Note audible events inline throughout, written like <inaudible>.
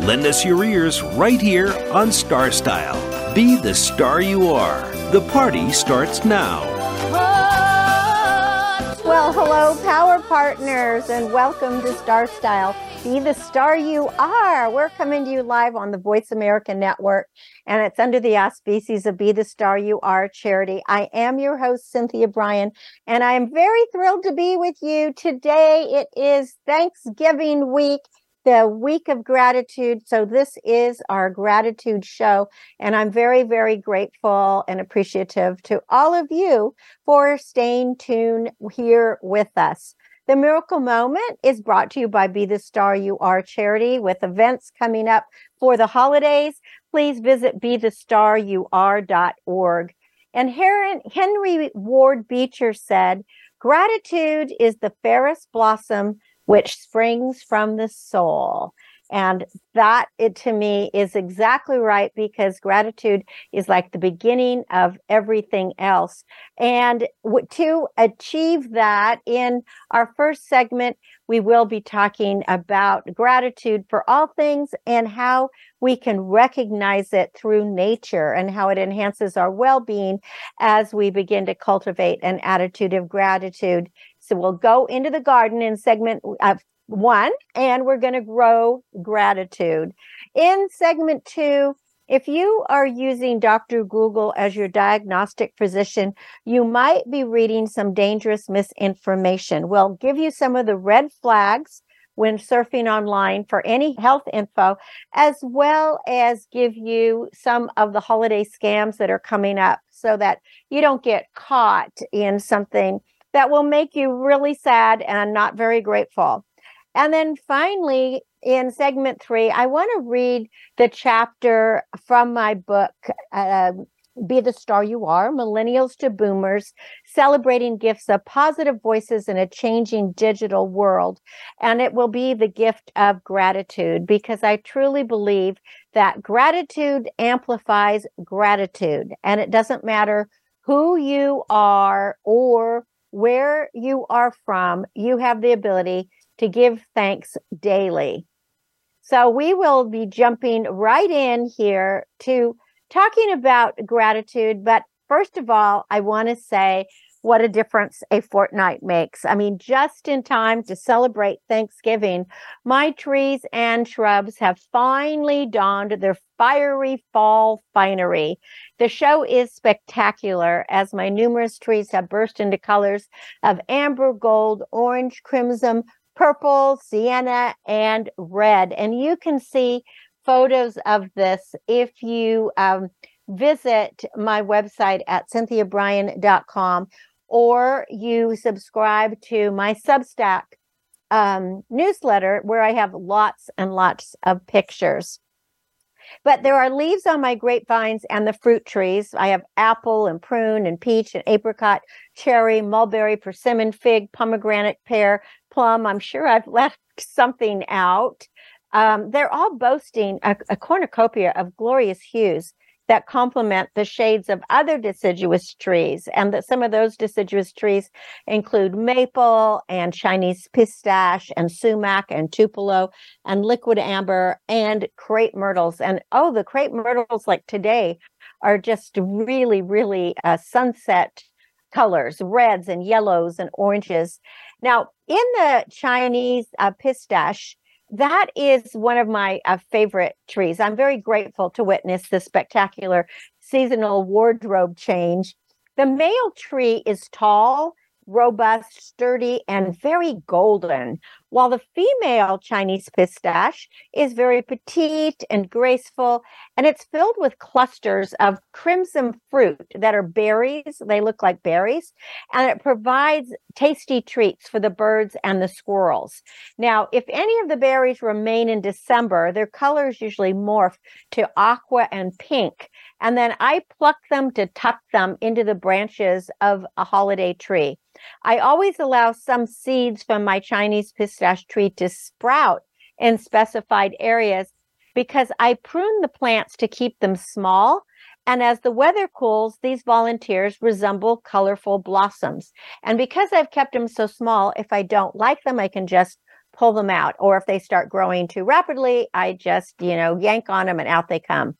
Lend us your ears right here on Star Style. Be the star you are. The party starts now. Well, hello, Power Partners, and welcome to Star Style. Be the star you are. We're coming to you live on the Voice America Network, and it's under the auspices of Be the Star You Are charity. I am your host, Cynthia Brian, and I am very thrilled to be with you today. It is Thanksgiving week the week of gratitude. So, this is our gratitude show. And I'm very, very grateful and appreciative to all of you for staying tuned here with us. The Miracle Moment is brought to you by Be the Star You Are charity with events coming up for the holidays. Please visit BeTheStarYouAre.org. And Henry Ward Beecher said, Gratitude is the fairest blossom which springs from the soul. And that it to me is exactly right because gratitude is like the beginning of everything else. And to achieve that in our first segment, we will be talking about gratitude for all things and how we can recognize it through nature and how it enhances our well being as we begin to cultivate an attitude of gratitude so we'll go into the garden in segment uh, one, and we're going to grow gratitude. In segment two, if you are using Dr. Google as your diagnostic physician, you might be reading some dangerous misinformation. We'll give you some of the red flags when surfing online for any health info, as well as give you some of the holiday scams that are coming up so that you don't get caught in something that will make you really sad and not very grateful. And then finally, in segment three, I want to read the chapter from my book, uh, Be the Star You Are Millennials to Boomers, celebrating gifts of positive voices in a changing digital world. And it will be the gift of gratitude because I truly believe that gratitude amplifies gratitude. And it doesn't matter who you are or where you are from, you have the ability to give thanks daily. So we will be jumping right in here to talking about gratitude. But first of all, I want to say what a difference a fortnight makes. I mean, just in time to celebrate Thanksgiving, my trees and shrubs have finally donned their fiery fall finery. The show is spectacular as my numerous trees have burst into colors of amber, gold, orange, crimson, purple, sienna, and red. And you can see photos of this if you um, visit my website at cynthiabrian.com or you subscribe to my Substack um, newsletter where I have lots and lots of pictures. But there are leaves on my grapevines and the fruit trees. I have apple and prune and peach and apricot, cherry, mulberry, persimmon, fig, pomegranate, pear, plum. I'm sure I've <laughs> left something out. Um, they're all boasting a, a cornucopia of glorious hues that complement the shades of other deciduous trees. And that some of those deciduous trees include maple and Chinese pistache and sumac and tupelo and liquid amber and crepe myrtles. And oh, the crepe myrtles like today are just really, really uh, sunset colors, reds and yellows and oranges. Now, in the Chinese uh, pistache, that is one of my uh, favorite trees. I'm very grateful to witness the spectacular seasonal wardrobe change. The male tree is tall, robust, sturdy, and very golden, while the female Chinese pistache is very petite and graceful, and it's filled with clusters of crimson fruit that are berries. They look like berries, and it provides tasty treats for the birds and the squirrels. Now, if any of the berries remain in December, their colors usually morph to aqua and pink. And then I pluck them to tuck them into the branches of a holiday tree. I always allow some seeds from my Chinese pistache tree to sprout in specified areas because I prune the plants to keep them small. And as the weather cools, these volunteers resemble colorful blossoms. And because I've kept them so small, if I don't like them, I can just pull them out. Or if they start growing too rapidly, I just, you know, yank on them and out they come.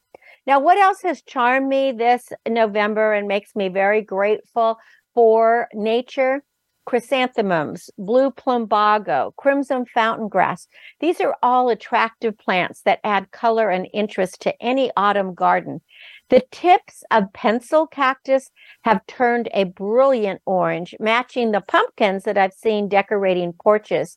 Now, what else has charmed me this November and makes me very grateful for nature? Chrysanthemums, blue plumbago, crimson fountain grass. These are all attractive plants that add color and interest to any autumn garden. The tips of pencil cactus have turned a brilliant orange, matching the pumpkins that I've seen decorating porches.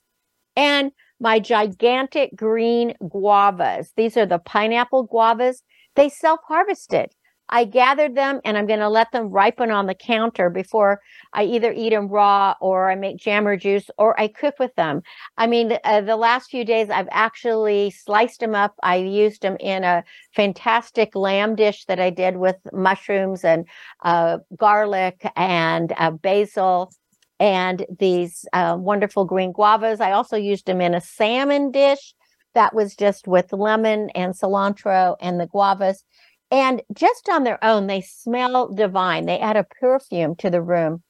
And my gigantic green guavas. These are the pineapple guavas. They self harvested. I gathered them and I'm going to let them ripen on the counter before I either eat them raw or I make jam or juice or I cook with them. I mean, uh, the last few days I've actually sliced them up. I used them in a fantastic lamb dish that I did with mushrooms and uh, garlic and uh, basil and these uh, wonderful green guavas. I also used them in a salmon dish that was just with lemon and cilantro and the guavas. And just on their own, they smell divine. They add a perfume to the room.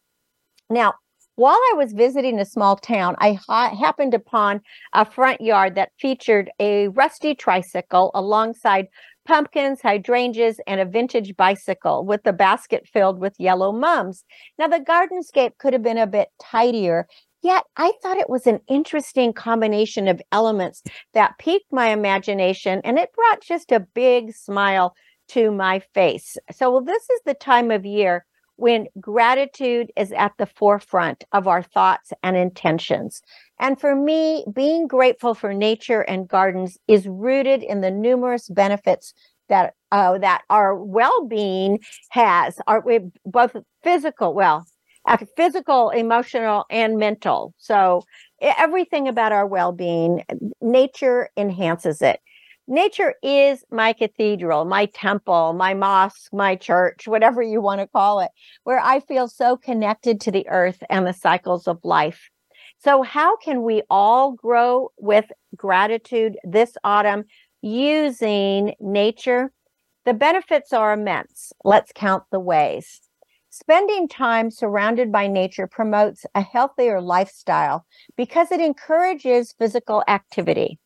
Now, while I was visiting a small town, I ha- happened upon a front yard that featured a rusty tricycle alongside pumpkins, hydrangeas, and a vintage bicycle with the basket filled with yellow mums. Now, the gardenscape could have been a bit tidier Yet I thought it was an interesting combination of elements that piqued my imagination and it brought just a big smile to my face. So, well, this is the time of year when gratitude is at the forefront of our thoughts and intentions. And for me, being grateful for nature and gardens is rooted in the numerous benefits that uh, that our well-being has, our both physical, well, Uh, physical, emotional, and mental. So everything about our well-being, nature enhances it. Nature is my cathedral, my temple, my mosque, my church, whatever you want to call it, where I feel so connected to the earth and the cycles of life. So, how can we all grow with gratitude this autumn using nature? The benefits are immense. Let's count the ways. Spending time surrounded by nature promotes a healthier lifestyle because it encourages physical activity.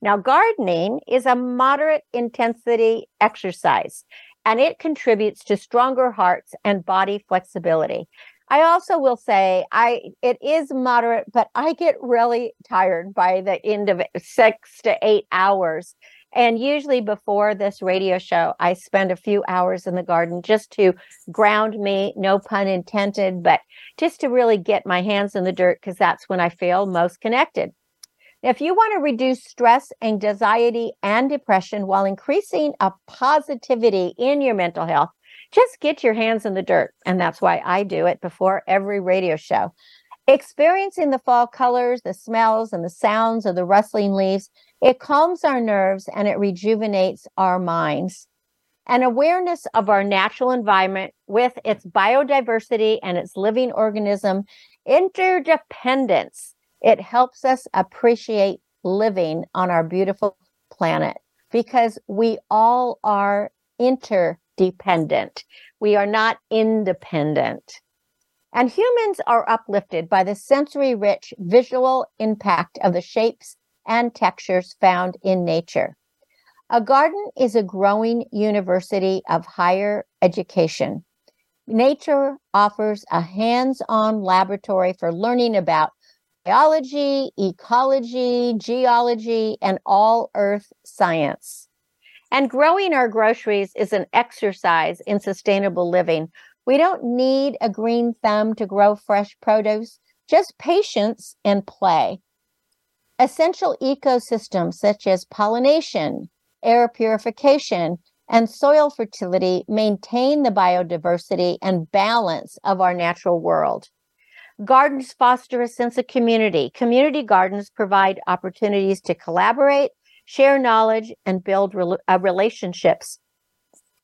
Now, gardening is a moderate intensity exercise and it contributes to stronger hearts and body flexibility. I also will say I it is moderate, but I get really tired by the end of six to eight hours. And usually before this radio show, I spend a few hours in the garden just to ground me, no pun intended, but just to really get my hands in the dirt because that's when I feel most connected. If you want to reduce stress, anxiety, and depression while increasing a positivity in your mental health, just get your hands in the dirt. And that's why I do it before every radio show. Experiencing the fall colors, the smells, and the sounds of the rustling leaves it calms our nerves and it rejuvenates our minds. An awareness of our natural environment with its biodiversity and its living organism interdependence, it helps us appreciate living on our beautiful planet because we all are interdependent. We are not independent. And humans are uplifted by the sensory rich visual impact of the shapes and textures found in nature. A garden is a growing university of higher education. Nature offers a hands on laboratory for learning about biology, ecology, geology, and all earth science. And growing our groceries is an exercise in sustainable living We don't need a green thumb to grow fresh produce, just patience and play. Essential ecosystems such as pollination, air purification, and soil fertility maintain the biodiversity and balance of our natural world. Gardens foster a sense of community. Community gardens provide opportunities to collaborate, share knowledge, and build re- uh, relationships.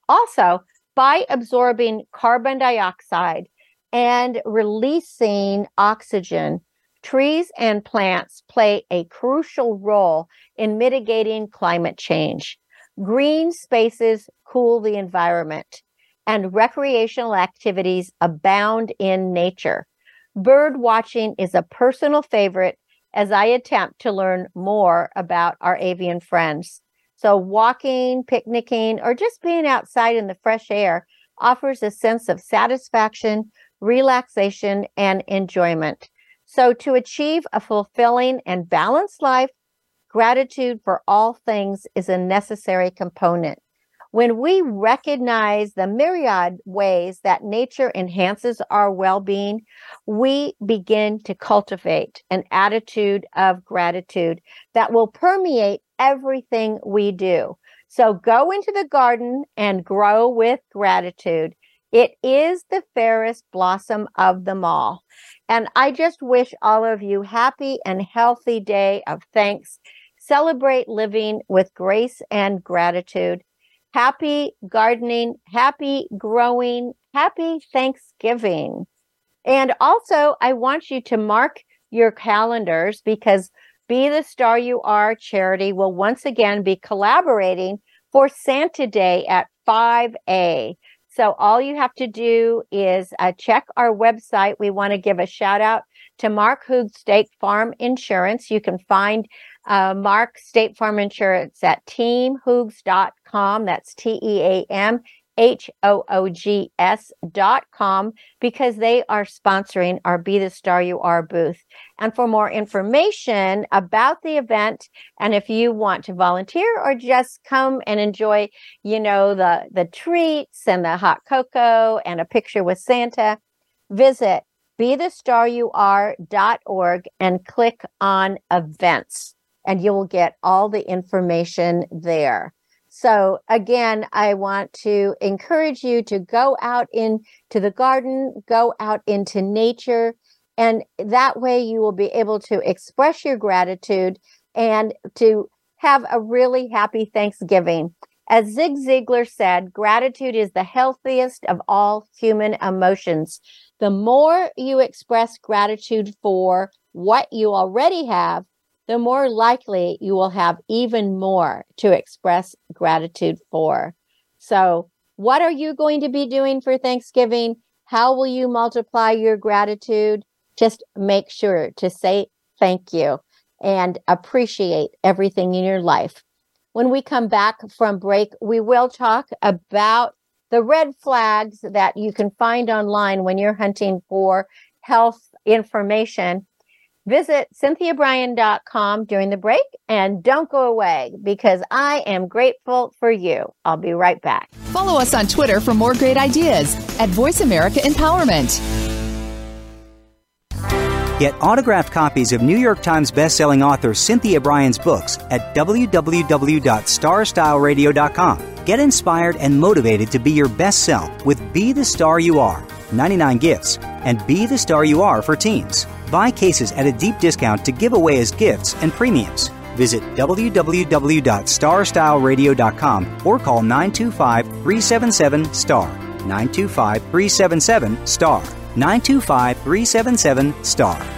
Also, by absorbing carbon dioxide and releasing oxygen, trees and plants play a crucial role in mitigating climate change. Green spaces cool the environment, and recreational activities abound in nature. Bird watching is a personal favorite as I attempt to learn more about our avian friends. So, walking, picnicking, or just being outside in the fresh air offers a sense of satisfaction, relaxation, and enjoyment. So, to achieve a fulfilling and balanced life, gratitude for all things is a necessary component. When we recognize the myriad ways that nature enhances our well being, we begin to cultivate an attitude of gratitude that will permeate everything we do. So go into the garden and grow with gratitude. It is the fairest blossom of them all. And I just wish all of you happy and healthy day of thanks. Celebrate living with grace and gratitude. Happy gardening, happy growing, happy Thanksgiving. And also, I want you to mark your calendars because be the Star You Are charity will once again be collaborating for Santa Day at 5A. So all you have to do is uh, check our website. We want to give a shout out to Mark Hoog State Farm Insurance. You can find uh, Mark State Farm Insurance at teamhoogs.com. That's T E A M H O O G S dot com because they are sponsoring our Be the Star You Are booth. And for more information about the event, and if you want to volunteer or just come and enjoy, you know, the, the treats and the hot cocoa and a picture with Santa, visit be the star you are.org and click on events and you will get all the information there. So again, I want to encourage you to go out into the garden, go out into nature, and that way you will be able to express your gratitude and to have a really happy Thanksgiving. As Zig Ziglar said, gratitude is the healthiest of all human emotions. The more you express gratitude for what you already have, the more likely you will have even more to express gratitude for. So, what are you going to be doing for Thanksgiving? How will you multiply your gratitude? Just make sure to say thank you and appreciate everything in your life. When we come back from break, we will talk about the red flags that you can find online when you're hunting for health information Visit cynthiabrian.com during the break and don't go away because I am grateful for you. I'll be right back. Follow us on Twitter for more great ideas at Voice America Empowerment. Get autographed copies of New York Times bestselling author Cynthia Brian's books at www.starstyleradio.com. Get inspired and motivated to be your best self with Be the Star You Are, 99 gifts, and Be the Star You Are for teens. Buy cases at a deep discount to give away as gifts and premiums. Visit www.starstyleradio.com or call 925 377 STAR. 925 377 STAR. 925 377 STAR.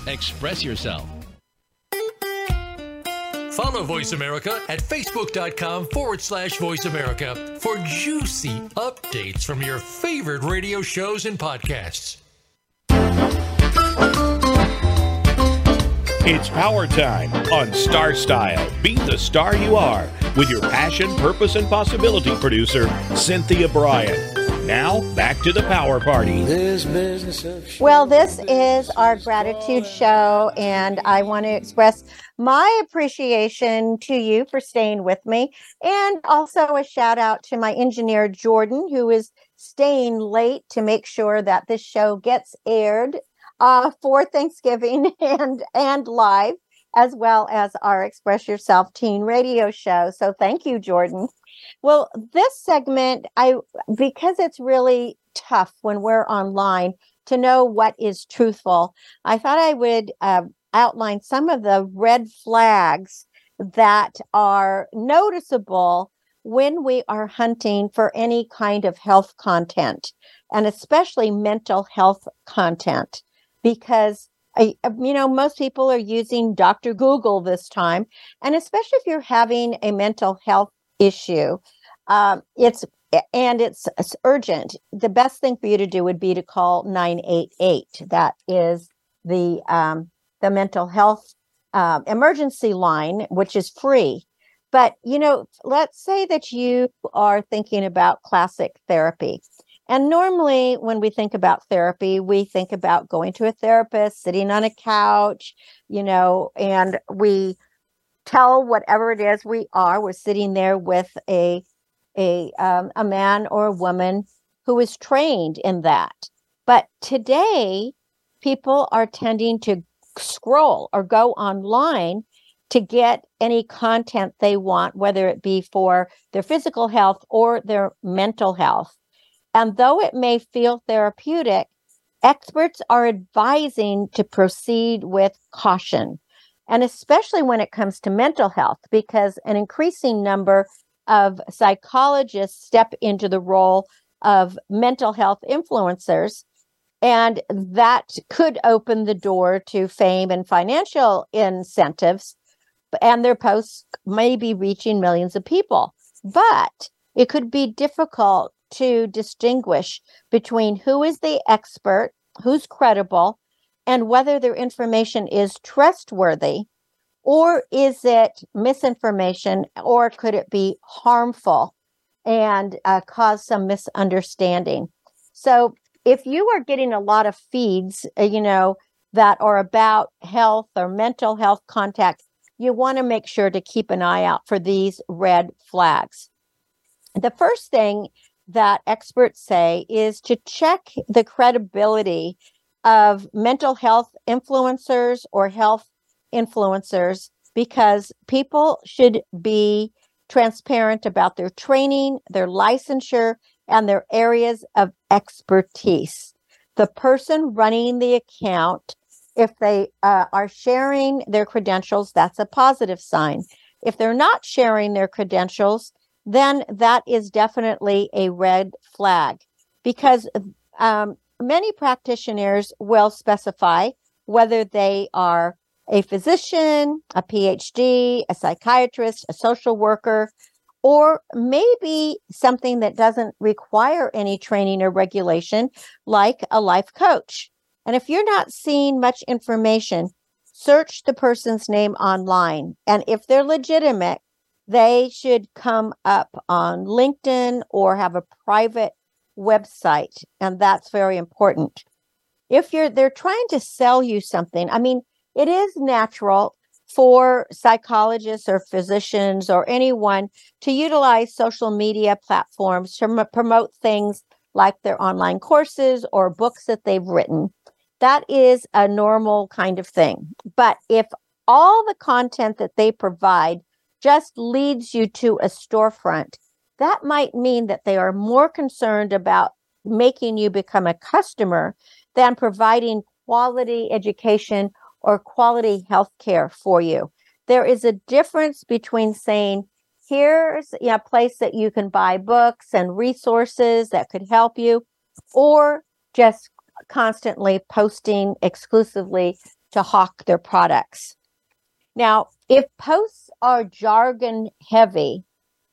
express yourself. Follow Voice America at facebook.com forward slash voice America for juicy updates from your favorite radio shows and podcasts. It's power time on Star Style. Be the star you are with your passion, purpose, and possibility producer, Cynthia Brian. Now, back to the power party. Well, this is our gratitude show, and I want to express my appreciation to you for staying with me, and also a shout out to my engineer, Jordan, who is staying late to make sure that this show gets aired uh, for Thanksgiving <laughs> and and live, as well as our Express Yourself Teen Radio show. So thank you, Jordan. Well, this segment, I because it's really tough when we're online to know what is truthful. I thought I would uh, outline some of the red flags that are noticeable when we are hunting for any kind of health content, and especially mental health content, because I, you know, most people are using Dr. Google this time. And especially if you're having a mental health issue, um, it's and it's, it's urgent. The best thing for you to do would be to call 988. That is the um, the mental health uh, emergency line, which is free. But you know, let's say that you are thinking about classic therapy. And normally, when we think about therapy, we think about going to a therapist, sitting on a couch, you know, and we tell whatever it is we are. We're sitting there with a a um, a man or a woman who is trained in that. But today, people are tending to scroll or go online to get any content they want, whether it be for their physical health or their mental health. And though it may feel therapeutic, experts are advising to proceed with caution. And especially when it comes to mental health, because an increasing number of psychologists step into the role of mental health influencers. And that could open the door to fame and financial incentives. And their posts may be reaching millions of people. But it could be difficult to distinguish between who is the expert, who's credible, and whether their information is trustworthy or is it misinformation or could it be harmful and uh, cause some misunderstanding? So if you are getting a lot of feeds uh, you know that are about health or mental health contact you want to make sure to keep an eye out for these red flags. The first thing that experts say is to check the credibility of mental health influencers or health influencers because people should be transparent about their training, their licensure, and their areas of expertise. The person running the account, if they uh, are sharing their credentials, that's a positive sign. If they're not sharing their credentials, then that is definitely a red flag because um, many practitioners will specify whether they are a physician, a PhD, a psychiatrist, a social worker, or maybe something that doesn't require any training or regulation, like a life coach. And if you're not seeing much information, search the person's name online. And if they're legitimate, they should come up on LinkedIn or have a private website, and that's very important. If you're they're trying to sell you something, I mean, it is natural for psychologists or physicians or anyone to utilize social media platforms to m- promote things like their online courses or books that they've written. That is a normal kind of thing. But if all the content that they provide just leads you to a storefront, that might mean that they are more concerned about making you become a customer than providing quality education or quality health care for you. There is a difference between saying, here's a place that you can buy books and resources that could help you, or just constantly posting exclusively to hawk their products. Now, if posts are jargon heavy,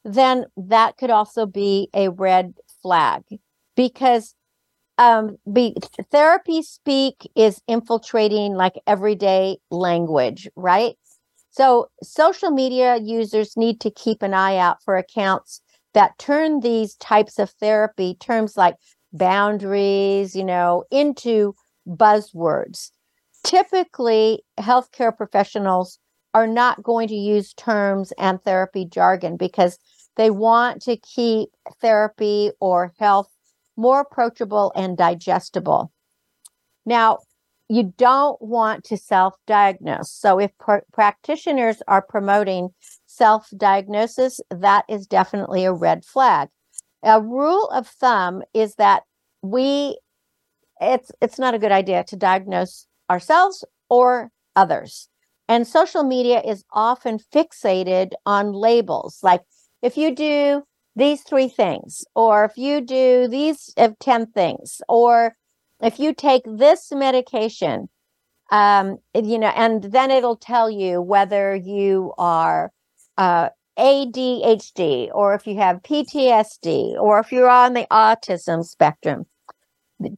then that could also be a red flag because um, be, therapy speak is infiltrating like everyday language, right? So social media users need to keep an eye out for accounts that turn these types of therapy terms like boundaries, you know, into buzzwords. Typically, healthcare professionals are not going to use terms and therapy jargon because they want to keep therapy or health more approachable and digestible. Now, you don't want to self diagnose. So, if pr- practitioners are promoting self diagnosis, that is definitely a red flag. A rule of thumb is that we it's it's not a good idea to diagnose ourselves or others. And social media is often fixated on labels like if you do these three things, or if you do these uh, 10 things, or if you take this medication, um, you know, and then it'll tell you whether you are uh, ADHD or if you have PTSD or if you're on the autism spectrum.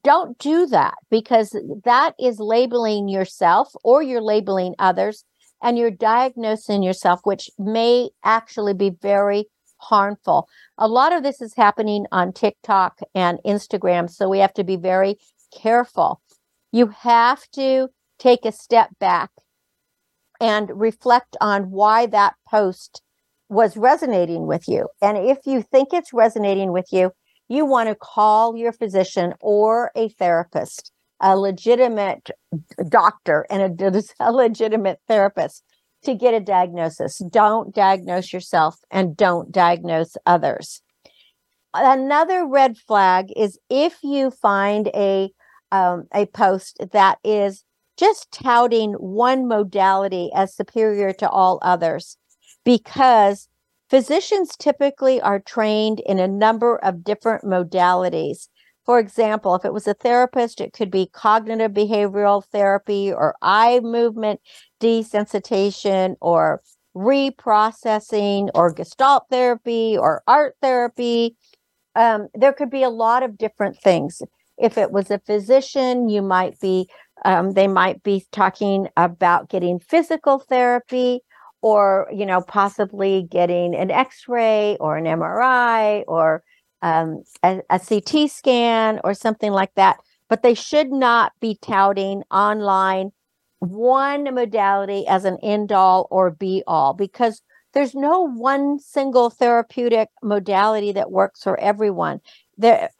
Don't do that because that is labeling yourself or you're labeling others and you're diagnosing yourself, which may actually be very harmful. A lot of this is happening on TikTok and Instagram, so we have to be very careful. You have to take a step back and reflect on why that post was resonating with you. And if you think it's resonating with you, you want to call your physician or a therapist, a legitimate doctor and a, <laughs> a legitimate therapist to get a diagnosis. Don't diagnose yourself and don't diagnose others. Another red flag is if you find a um, a post that is just touting one modality as superior to all others, because physicians typically are trained in a number of different modalities. For example, if it was a therapist, it could be cognitive behavioral therapy or eye movement desensitization or reprocessing or gestalt therapy or art therapy. Um, there could be a lot of different things. If it was a physician, you might be, um, they might be talking about getting physical therapy or, you know, possibly getting an x ray or an MRI or um, a, a CT scan or something like that. But they should not be touting online one modality as an end all or be all because there's no one single therapeutic modality that works for everyone. There,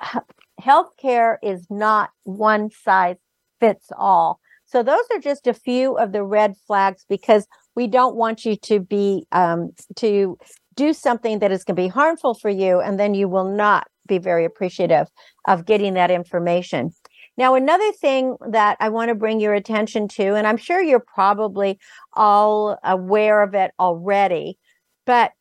healthcare is not one size fits all. So those are just a few of the red flags because we don't want you to be um, to do something that is going to be harmful for you, and then you will not be very appreciative of getting that information. Now, another thing that I want to bring your attention to, and I'm sure you're probably all aware of it already, but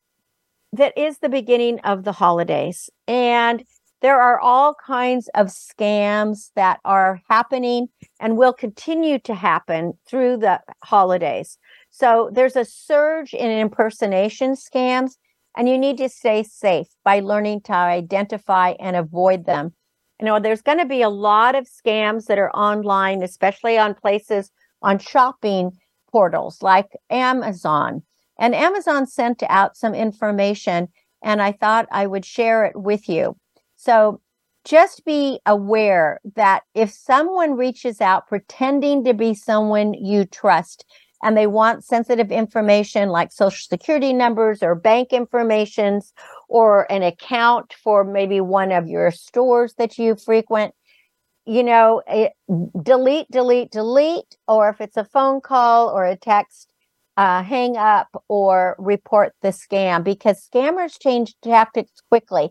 that is the beginning of the holidays. And there are all kinds of scams that are happening and will continue to happen through the holidays. So there's a surge in impersonation scams, and you need to stay safe by learning to identify and avoid them. You know there's going to be a lot of scams that are online especially on places on shopping portals like amazon. And amazon sent out some information and i thought i would share it with you. So just be aware that if someone reaches out pretending to be someone you trust and they want sensitive information like social security numbers or bank informations or an account for maybe one of your stores that you frequent you know it, delete delete delete or if it's a phone call or a text uh, hang up or report the scam because scammers change tactics quickly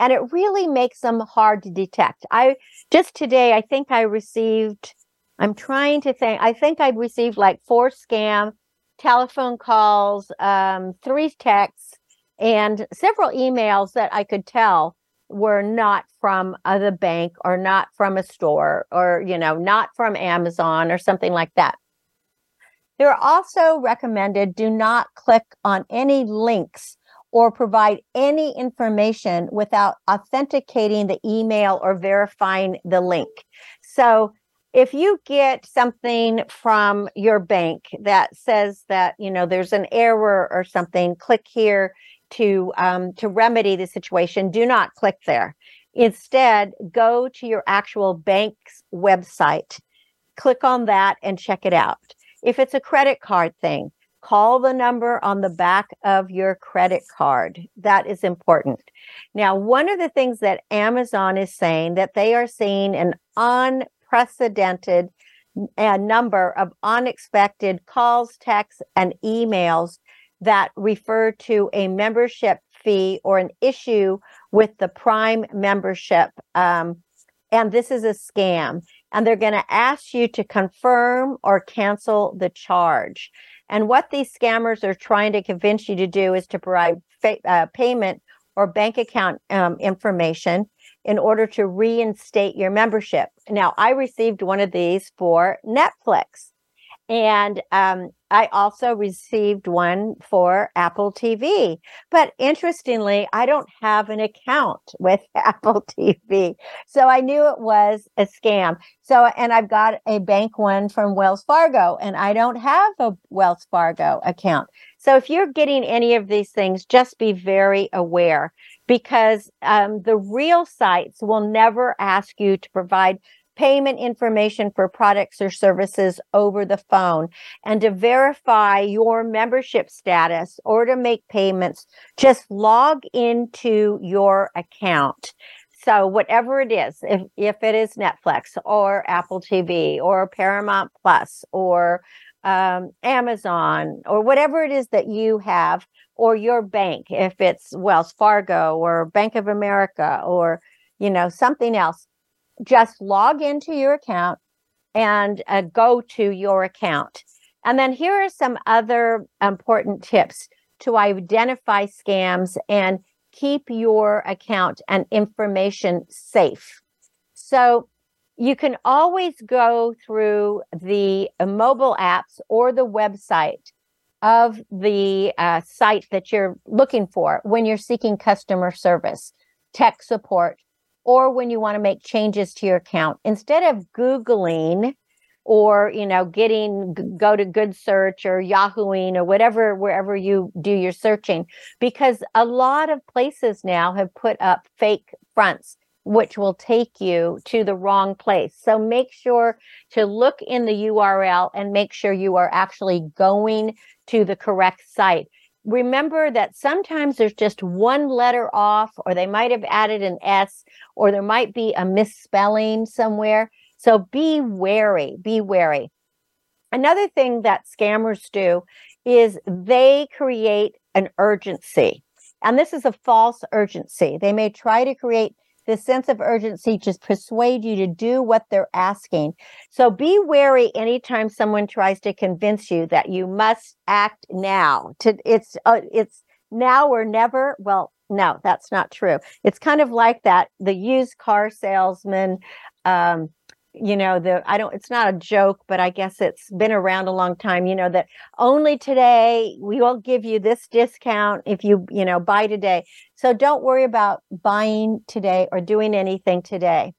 and it really makes them hard to detect. I just today, I think I received, I'm trying to think, I think I've received like four scam telephone calls, um, three texts, and several emails that I could tell were not from the bank or not from a store or, you know, not from Amazon or something like that. They're also recommended do not click on any links or provide any information without authenticating the email or verifying the link. So if you get something from your bank that says that you know there's an error or something, click here to um, to remedy the situation. Do not click there. Instead, go to your actual bank's website, click on that, and check it out. If it's a credit card thing, call the number on the back of your credit card. That is important. Now, one of the things that Amazon is saying that they are seeing an unprecedented uh, number of unexpected calls, texts, and emails that refer to a membership fee or an issue with the Prime membership. Um, and this is a scam. And they're going to ask you to confirm or cancel the charge. And what these scammers are trying to convince you to do is to provide fa- uh, payment or bank account um, information in order to reinstate your membership. Now, I received one of these for Netflix. And um, I also received one for Apple TV. But interestingly, I don't have an account <laughs> with Apple TV. So I knew it was a scam. So, and I've got a bank one from Wells Fargo, and I don't have a Wells Fargo account. So if you're getting any of these things, just be very aware because um, the real sites will never ask you to provide payment information for products or services over the phone. And to verify your membership status or to make payments, just log into your account. So whatever it is, if, if it is Netflix or Apple TV or Paramount Plus or um, Amazon or whatever it is that you have, or your bank, if it's Wells Fargo or Bank of America or you know something else, just log into your account and uh, go to your account. And then here are some other important tips to identify scams and keep your account and information safe. So you can always go through the mobile apps or the website of the uh, site that you're looking for when you're seeking customer service, tech support, or when you want to make changes to your account. Instead of googling or you know getting go to good search or yahooing or whatever wherever you do your searching because a lot of places now have put up fake fronts which will take you to the wrong place so make sure to look in the url and make sure you are actually going to the correct site remember that sometimes there's just one letter off, or they might have added an S, or there might be a misspelling somewhere. So be wary, be wary. Another thing that scammers do is they create an urgency. And this is a false urgency. They may try to create this sense of urgency just persuade you to do what they're asking. So be wary anytime someone tries to convince you that you must act now. To it's uh, it's now or never. Well, no, that's not true. It's kind of like that the used car salesman um, you know the i don't it's not a joke but i guess it's been around a long time you know that only today we will give you this discount if you you know buy today. So don't worry about buying today or doing anything today.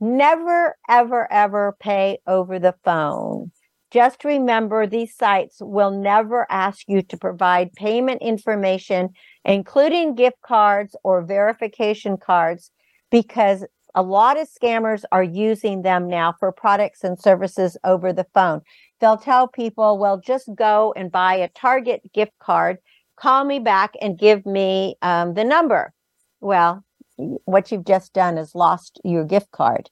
Never ever ever pay over the phone. Just remember these sites will never ask you to provide payment information including gift cards or verification cards because a lot of scammers are using them now for products and services over the phone. They'll tell people, well, just go and buy a Target gift card, call me back and give me um, the number. Well, what you've just done is lost your gift card.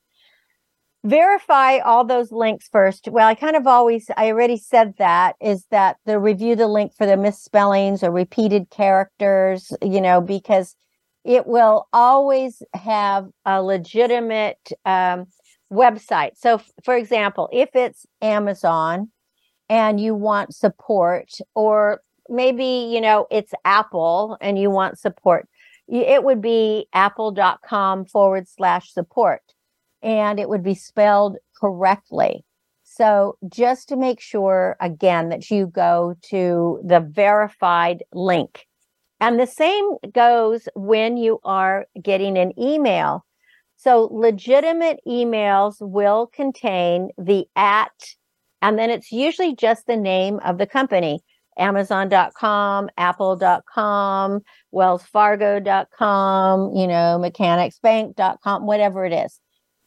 Verify all those links first. Well, I kind of always, I already said that is that the review the link for the misspellings or repeated characters, you know, because it will always have a legitimate um, website. So, f- for example, if it's Amazon and you want support, or maybe, you know, it's Apple and you want support, it would be apple.com forward slash support and it would be spelled correctly. So, just to make sure again that you go to the verified link. And the same goes when you are getting an email. So, legitimate emails will contain the at, and then it's usually just the name of the company Amazon.com, Apple.com, WellsFargo.com, you know, MechanicsBank.com, whatever it is.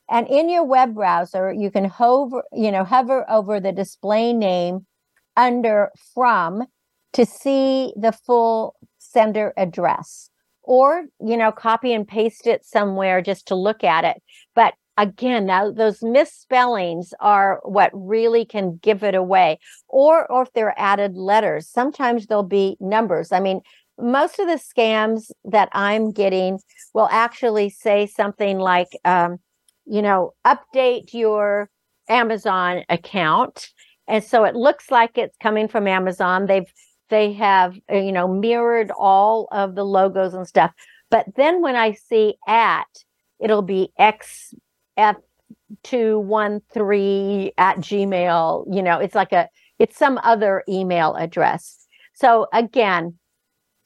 And in your web browser, you can hover, you know, hover over the display name under from to see the full sender address or, you know, copy and paste it somewhere just to look at it. But again, now those misspellings are what really can give it away. Or or if they're added letters, sometimes there'll be numbers. I mean, most of the scams that I'm getting will actually say something like, um, you know, update your Amazon account. And so it looks like it's coming from Amazon. They've they have uh, you know mirrored all of the logos and stuff. But then when I see at, it'll be xf213 at gmail. You know, it's like a it's some other email address. So again,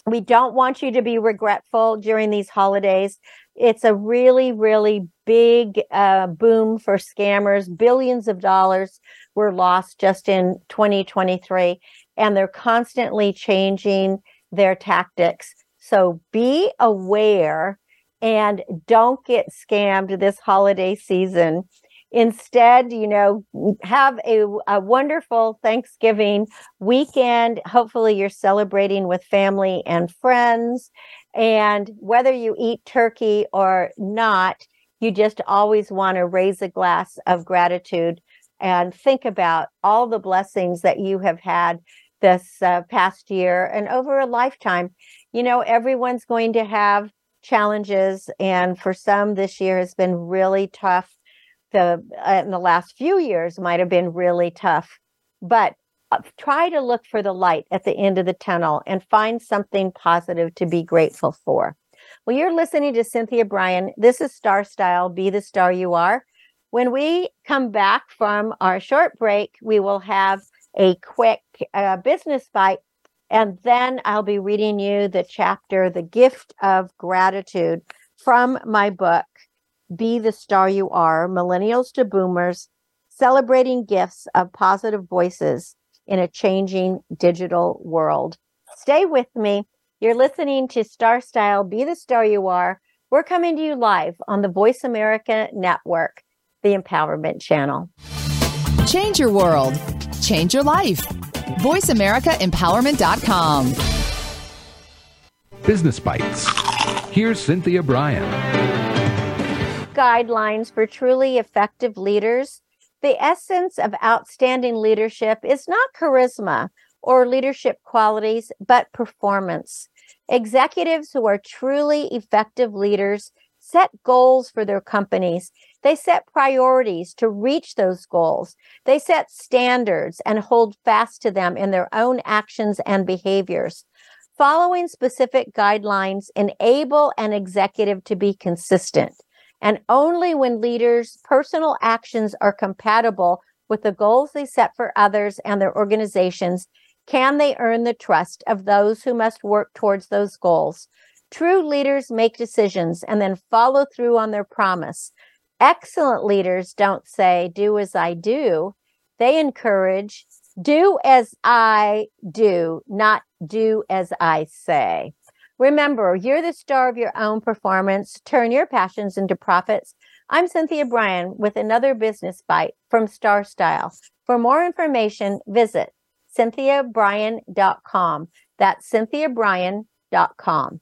we don't want you to be regretful during these holidays. It's a really, really big uh, boom for scammers. Billions of dollars were lost just in 2023, and they're constantly changing their tactics. So be aware and don't get scammed this holiday season. Instead, you know, have a, a wonderful Thanksgiving weekend. Hopefully, you're celebrating with family and friends. And whether you eat turkey or not, you just always want to raise a glass of gratitude and think about all the blessings that you have had this uh, past year and over a lifetime. You know, everyone's going to have challenges, and for some, this year has been really tough. The uh, in the last few years might have been really tough but uh, try to look for the light at the end of the tunnel and find something positive to be grateful for. Well you're listening to cynthia brian. This is star style be the star you are. When we come back from our short break we will have a quick uh, business bite and then i'll be reading you the chapter the gift of gratitude from my book be the Star You Are, Millennials to Boomers, celebrating gifts of positive voices in a changing digital world. Stay with me. You're listening to Star Style, Be the Star You Are. We're coming to you live on the Voice America Network, the Empowerment Channel. Change your world, change your life. VoiceAmericaEmpowerment.com. Business Bites. Here's Cynthia Brian guidelines for truly effective leaders, the essence of outstanding leadership is not charisma or leadership qualities, but performance. Executives who are truly effective leaders set goals for their companies. They set priorities to reach those goals. They set standards and hold fast to them in their own actions and behaviors. Following specific guidelines enable an executive to be consistent. And only when leaders' personal actions are compatible with the goals they set for others and their organizations can they earn the trust of those who must work towards those goals. True leaders make decisions and then follow through on their promise. Excellent leaders don't say, do as I do. They encourage, do as I do, not do as I say. Remember, you're the star of your own performance. Turn your passions into profits. I'm Cynthia Brian with another business bite from Star Style. For more information, visit cynthiabrian.com. That's cynthiabrian.com.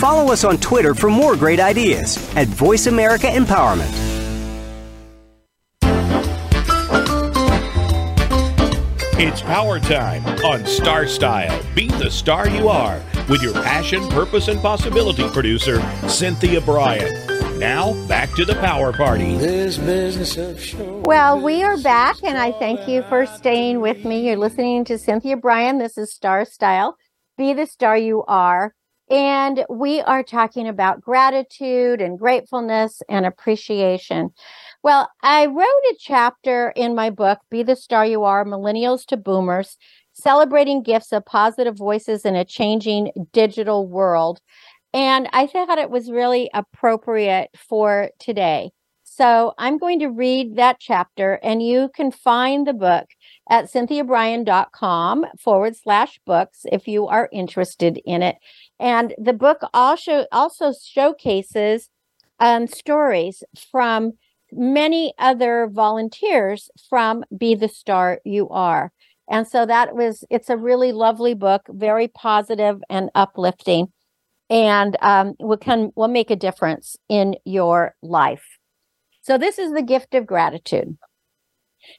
Follow us on Twitter for more great ideas at Voice America Empowerment. It's power time on Star Style. Be the star you are with your passion, purpose, and possibility producer, Cynthia Brian. Now, back to the power party. This business of show. Well, we are back, and I thank you for staying with me. You're listening to Cynthia Brian. This is Star Style. Be the star you are. And we are talking about gratitude and gratefulness and appreciation. Well, I wrote a chapter in my book, Be the Star You Are Millennials to Boomers, celebrating gifts of positive voices in a changing digital world. And I thought it was really appropriate for today. So I'm going to read that chapter, and you can find the book at cynthiabrian.com forward slash books if you are interested in it. And the book also also showcases um, stories from many other volunteers from Be the Star You Are. And so that was it's a really lovely book, very positive and uplifting, and um, can will make a difference in your life. So this is the gift of gratitude.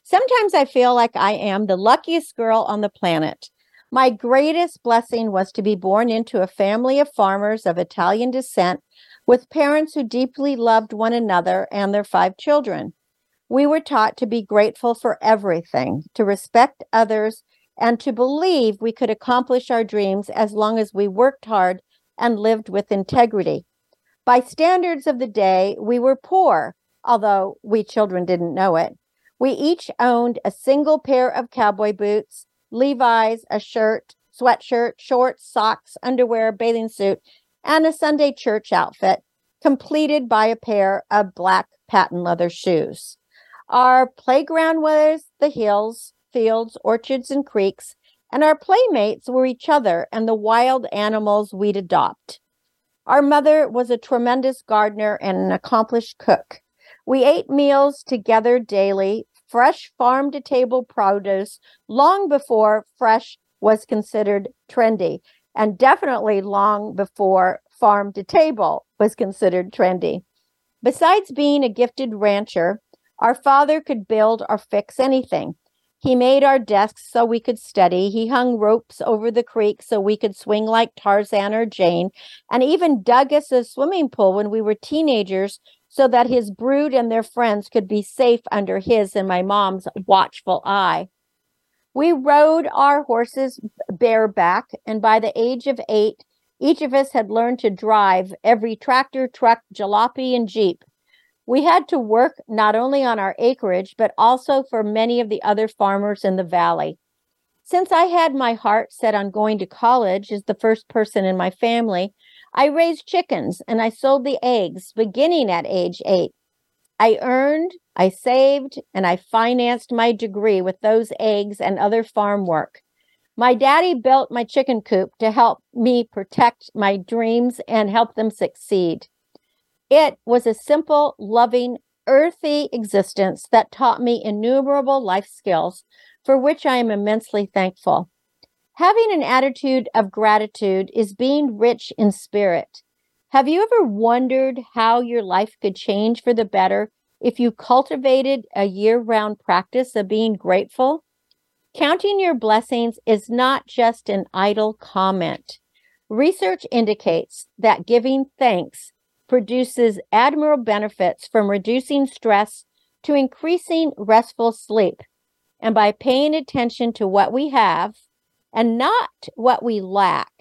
Sometimes I feel like I am the luckiest girl on the planet. My greatest blessing was to be born into a family of farmers of Italian descent with parents who deeply loved one another and their five children. We were taught to be grateful for everything, to respect others, and to believe we could accomplish our dreams as long as we worked hard and lived with integrity. By standards of the day, we were poor, although we children didn't know it. We each owned a single pair of cowboy boots, Levi's, a shirt, sweatshirt, shorts, socks, underwear, bathing suit, and a Sunday church outfit, completed by a pair of black patent leather shoes. Our playground was the hills, fields, orchards, and creeks, and our playmates were each other and the wild animals we'd adopt. Our mother was a tremendous gardener and an accomplished cook. We ate meals together daily, fresh farm to table produce long before fresh was considered trendy, and definitely long before farm to table was considered trendy. Besides being a gifted rancher, our father could build or fix anything. He made our desks so we could study. He hung ropes over the creek so we could swing like Tarzan or Jane, and even dug us a swimming pool when we were teenagers so that his brood and their friends could be safe under his and my mom's watchful eye. We rode our horses bareback, and by the age of eight, each of us had learned to drive every tractor, truck, jalopy, and jeep. We had to work not only on our acreage, but also for many of the other farmers in the valley. Since I had my heart set on going to college as the first person in my family, I raised chickens and I sold the eggs beginning at age eight. I earned, I saved, and I financed my degree with those eggs and other farm work. My daddy built my chicken coop to help me protect my dreams and help them succeed. It was a simple, loving, earthy existence that taught me innumerable life skills for which I am immensely thankful. Having an attitude of gratitude is being rich in spirit. Have you ever wondered how your life could change for the better if you cultivated a year round practice of being grateful? Counting your blessings is not just an idle comment. Research indicates that giving thanks produces admirable benefits from reducing stress to increasing restful sleep. And by paying attention to what we have and not what we lack,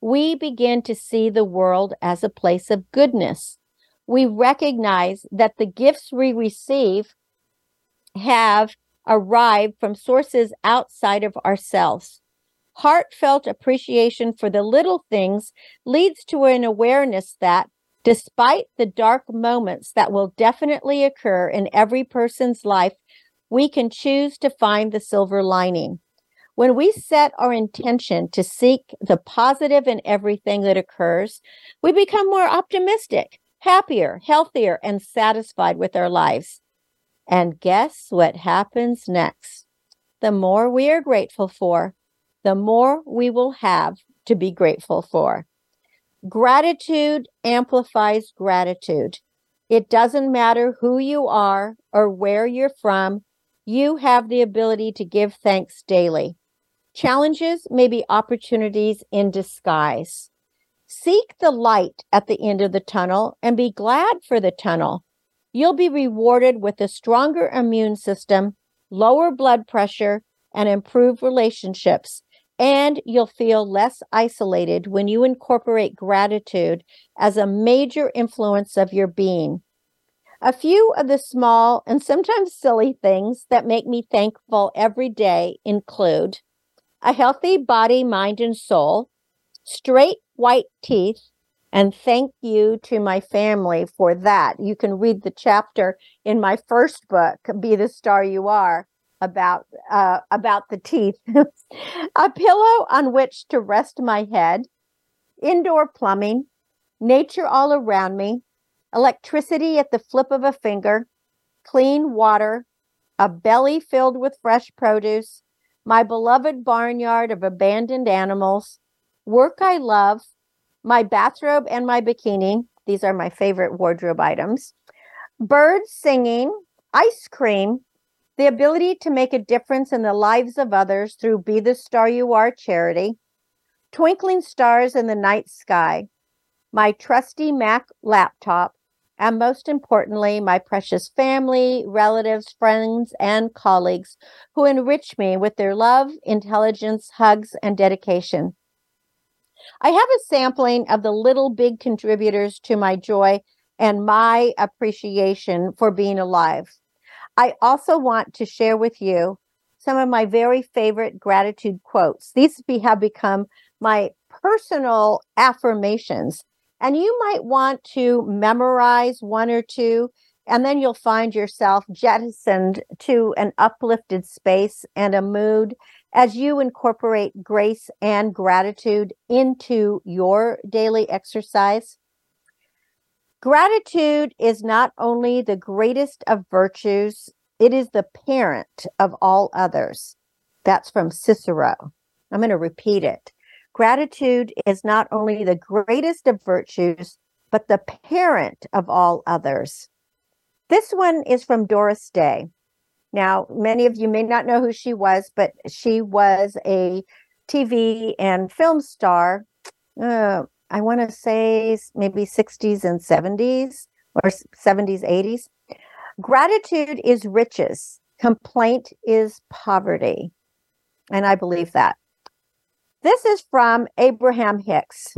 we begin to see the world as a place of goodness. We recognize that the gifts we receive have arrived from sources outside of ourselves. Heartfelt appreciation for the little things leads to an awareness that, despite the dark moments that will definitely occur in every person's life, we can choose to find the silver lining. When we set our intention to seek the positive in everything that occurs, we become more optimistic, happier, healthier, and satisfied with our lives. And guess what happens next? The more we are grateful for, the more we will have to be grateful for. Gratitude amplifies gratitude. It doesn't matter who you are or where you're from, you have the ability to give thanks daily. Challenges may be opportunities in disguise. Seek the light at the end of the tunnel and be glad for the tunnel. You'll be rewarded with a stronger immune system, lower blood pressure, and improved relationships. And you'll feel less isolated when you incorporate gratitude as a major influence of your being. A few of the small and sometimes silly things that make me thankful every day include a healthy body, mind, and soul, straight white teeth, and thank you to my family for that. You can read the chapter in my first book, Be the Star You Are, about uh, about the teeth. <laughs> a pillow on which to rest my head, indoor plumbing, nature all around me, electricity at the flip of a finger, clean water, a belly filled with fresh produce, my beloved barnyard of abandoned animals, work I love, my bathrobe and my bikini. These are my favorite wardrobe items. Birds singing, ice cream, the ability to make a difference in the lives of others through Be the Star You Are charity, twinkling stars in the night sky, my trusty Mac laptop, and most importantly, my precious family, relatives, friends, and colleagues who enrich me with their love, intelligence, hugs, and dedication. I have a sampling of the little big contributors to my joy and my appreciation for being alive. I also want to share with you some of my very favorite gratitude quotes. These have become my personal affirmations and you might want to memorize one or two, and then you'll find yourself jettisoned to an uplifted space and a mood as you incorporate grace and gratitude into your daily exercise. Gratitude is not only the greatest of virtues, it is the parent of all others. That's from Cicero. I'm going to repeat it. Gratitude is not only the greatest of virtues, but the parent of all others. This one is from Doris Day. Now, many of you may not know who she was, but she was a TV and film star. Uh, I want to say maybe 60s and 70s or 70s, 80s. Gratitude is riches, complaint is poverty. And I believe that. This is from Abraham Hicks.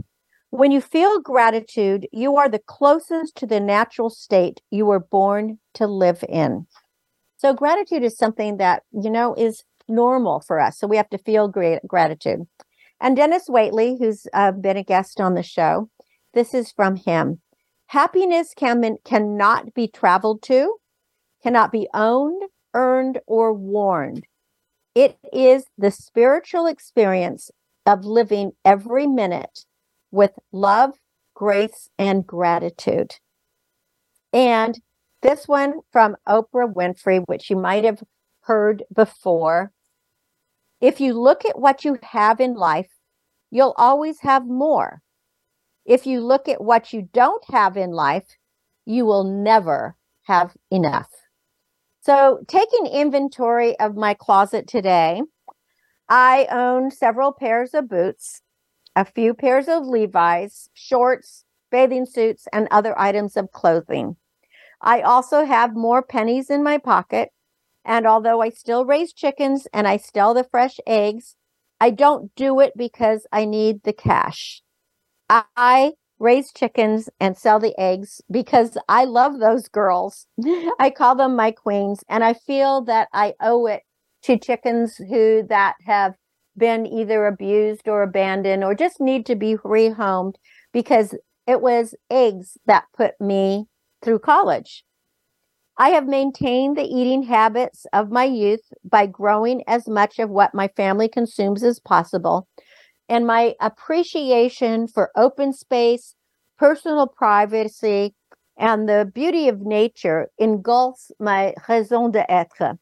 When you feel gratitude, you are the closest to the natural state you were born to live in. So, gratitude is something that, you know, is normal for us. So, we have to feel great gratitude. And Dennis Waitley, who's uh, been a guest on the show, this is from him. Happiness can, cannot be traveled to, cannot be owned, earned, or warned. It is the spiritual experience of living every minute with love, grace, and gratitude. And this one from Oprah Winfrey, which you might have heard before. If you look at what you have in life, you'll always have more. If you look at what you don't have in life, you will never have enough. So, taking inventory of my closet today, I own several pairs of boots, a few pairs of Levi's, shorts, bathing suits, and other items of clothing. I also have more pennies in my pocket. And although I still raise chickens and I sell the fresh eggs, I don't do it because I need the cash. I raise chickens and sell the eggs because I love those girls. <laughs> I call them my queens and I feel that I owe it to chickens who that have been either abused or abandoned or just need to be rehomed because it was eggs that put me through college. I have maintained the eating habits of my youth by growing as much of what my family consumes as possible. And my appreciation for open space, personal privacy, and the beauty of nature engulfs my raison d'etre.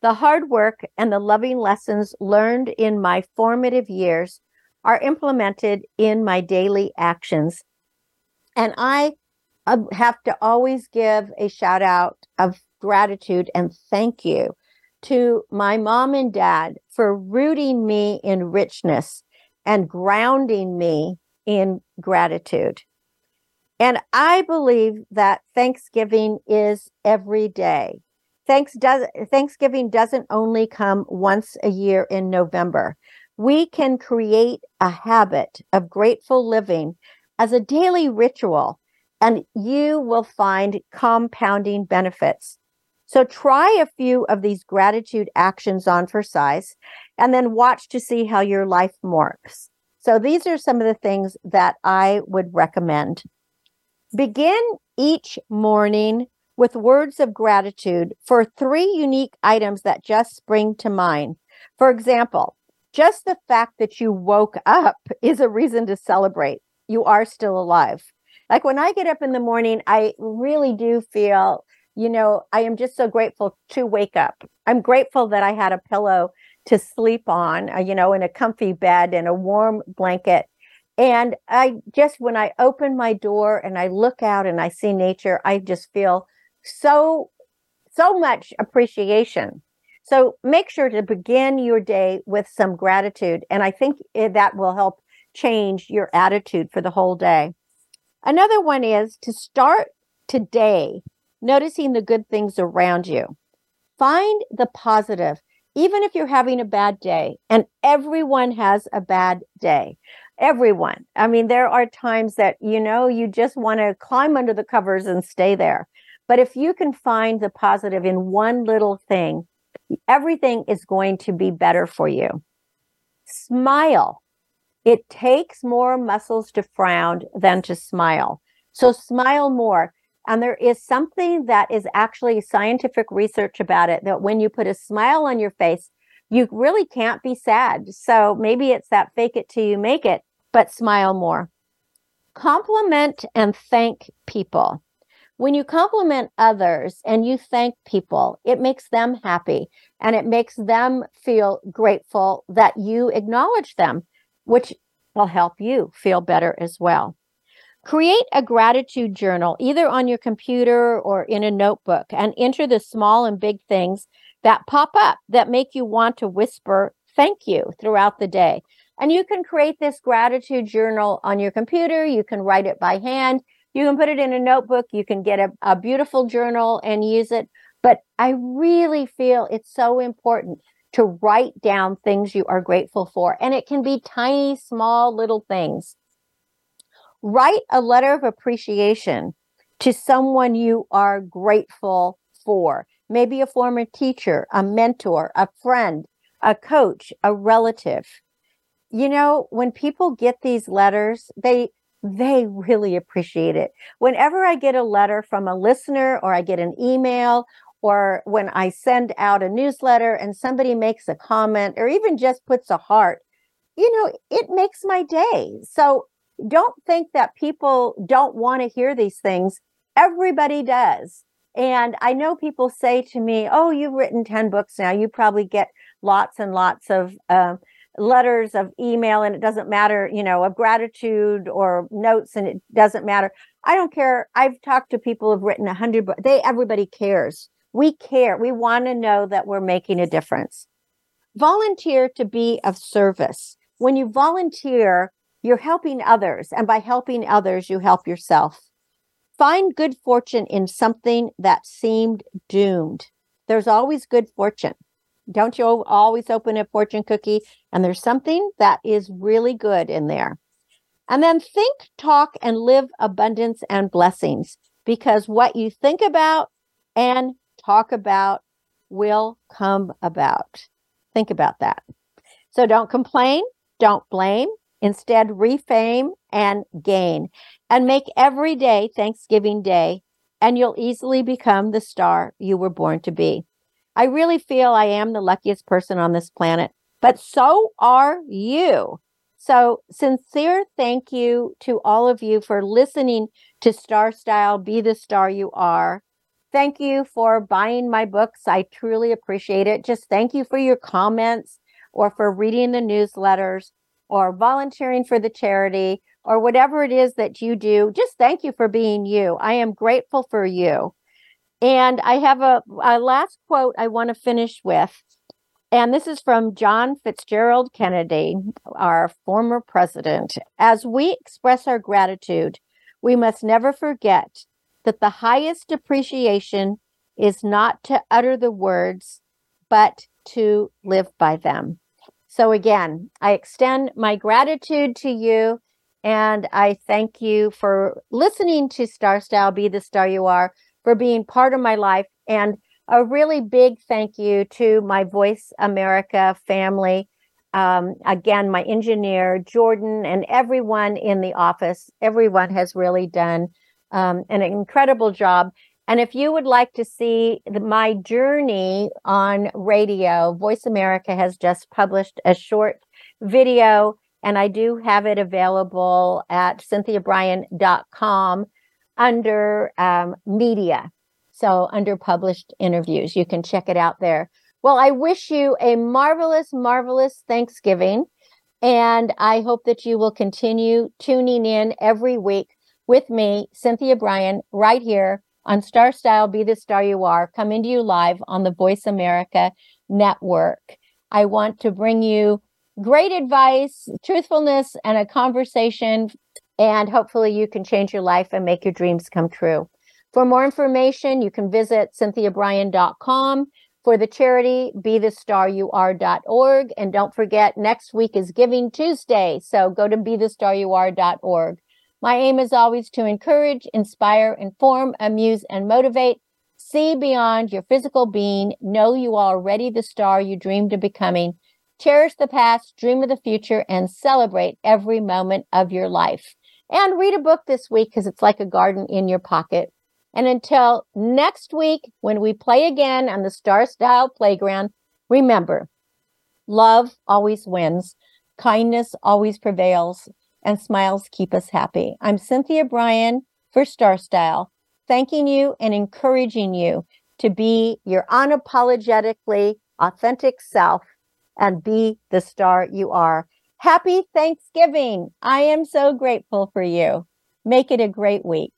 The hard work and the loving lessons learned in my formative years are implemented in my daily actions. And I um, have to always give a shout out of gratitude and thank you to my mom and dad for rooting me in richness and grounding me in gratitude. And I believe that Thanksgiving is every day. Thanks does, Thanksgiving doesn't only come once a year in November. We can create a habit of grateful living as a daily ritual and you will find compounding benefits. So try a few of these gratitude actions on for size and then watch to see how your life works. So these are some of the things that I would recommend. Begin each morning with words of gratitude for three unique items that just spring to mind. For example, just the fact that you woke up <laughs> is a reason to celebrate. You are still alive. Like when I get up in the morning, I really do feel, you know, I am just so grateful to wake up. I'm grateful that I had a pillow to sleep on, uh, you know, in a comfy bed and a warm blanket. And I just, when I open my door and I look out and I see nature, I just feel so, so much appreciation. So make sure to begin your day with some gratitude. And I think that will help change your attitude for the whole day. Another one is to start today noticing the good things around you. Find the positive, even if you're having a bad day, and everyone has a bad day. Everyone. I mean, there are times that, you know, you just want to climb under the covers and stay there. But if you can find the positive in one little thing, everything is going to be better for you. Smile. It takes more muscles to frown than to smile. So smile more. And there is something that is actually scientific research about it that when you put a smile on your face, you really can't be sad. So maybe it's that fake it till you make it, but smile more. Compliment and thank people. When you compliment others and you thank people, it makes them happy and it makes them feel grateful that you acknowledge them which will help you feel better as well. Create a gratitude journal either on your computer or in a notebook and enter the small and big things that pop up that make you want to whisper thank you throughout the day. And you can create this gratitude journal on your computer. You can write it by hand. You can put it in a notebook. You can get a, a beautiful journal and use it. But I really feel it's so important to write down things you are grateful for. And it can be tiny, small, little things. Write a letter of appreciation to someone you are grateful for. Maybe a former teacher, a mentor, a friend, a coach, a relative. You know, when people get these letters, they they really appreciate it. Whenever I get a letter from a listener or I get an email or when I send out a newsletter and somebody makes a comment or even just puts a heart, you know, it makes my day. So don't think that people don't want to hear these things. Everybody does. And I know people say to me, Oh, you've written 10 books now. You probably get lots and lots of uh, letters of email, and it doesn't matter, you know, of gratitude or notes, and it doesn't matter. I don't care. I've talked to people who've written a hundred. They everybody cares. We care. We want to know that we're making a difference. Volunteer to be of service. When you volunteer, you're helping others. And by helping others, you help yourself. Find good fortune in something that seemed doomed. There's always good fortune. Don't you always open a fortune cookie and there's something that is really good in there? And then think, talk, and live abundance and blessings because what you think about and talk about will come about. Think about that. So don't complain, don't blame, instead, refame and gain and make every day Thanksgiving Day, and you'll easily become the star you were born to be. I really feel I am the luckiest person on this planet, but so are you. So, sincere thank you to all of you for listening to Star Style Be the Star You Are. Thank you for buying my books. I truly appreciate it. Just thank you for your comments or for reading the newsletters or volunteering for the charity or whatever it is that you do, just thank you for being you. I am grateful for you. And I have a, a last quote I want to finish with. And this is from John Fitzgerald Kennedy, our former president. As we express our gratitude, we must never forget that the highest appreciation is not to utter the words, but to live by them. So, again, I extend my gratitude to you and I thank you for listening to Star Style Be the Star You Are, for being part of my life. And a really big thank you to my Voice America family. Um, again, my engineer, Jordan, and everyone in the office. Everyone has really done um, an incredible job. And if you would like to see the, my journey on radio, Voice America has just published a short video and I do have it available at cynthiabrian.com under um, media. So, under published interviews, you can check it out there. Well, I wish you a marvelous, marvelous Thanksgiving. And I hope that you will continue tuning in every week with me, Cynthia Brian, right here on Star Style Be the Star You Are, coming to you live on the Voice America Network. I want to bring you great advice, truthfulness, and a conversation. And hopefully, you can change your life and make your dreams come true. For more information, you can visit cynthiabrian.com. For the charity, be the star you are.org. And don't forget, next week is Giving Tuesday. So go to be the star you are.org. My aim is always to encourage, inspire, inform, amuse, and motivate. See beyond your physical being. Know you are already the star you dreamed of becoming Cherish the past, dream of the future, and celebrate every moment of your life. And read a book this week because it's like a garden in your pocket. And until next week, when we play again on the Star Style Playground, remember love always wins, kindness always prevails, and smiles keep us happy. I'm Cynthia Brian for Star Style, thanking you and encouraging you to be your unapologetically authentic self and be the star you are. Happy Thanksgiving. I am so grateful for you. Make it a great week.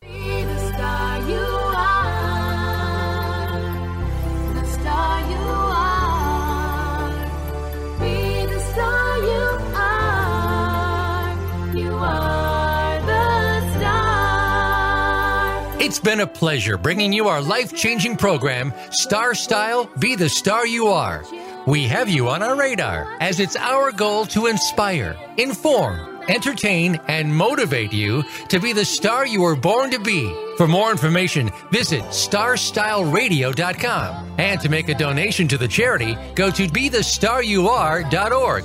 It's been a pleasure bringing you our life changing program, Star Style Be the Star You Are. We have you on our radar as it's our goal to inspire, inform, entertain, and motivate you to be the star you were born to be. For more information, visit starstyleradio.com. And to make a donation to the charity, go to BeTheStarYouAre.org.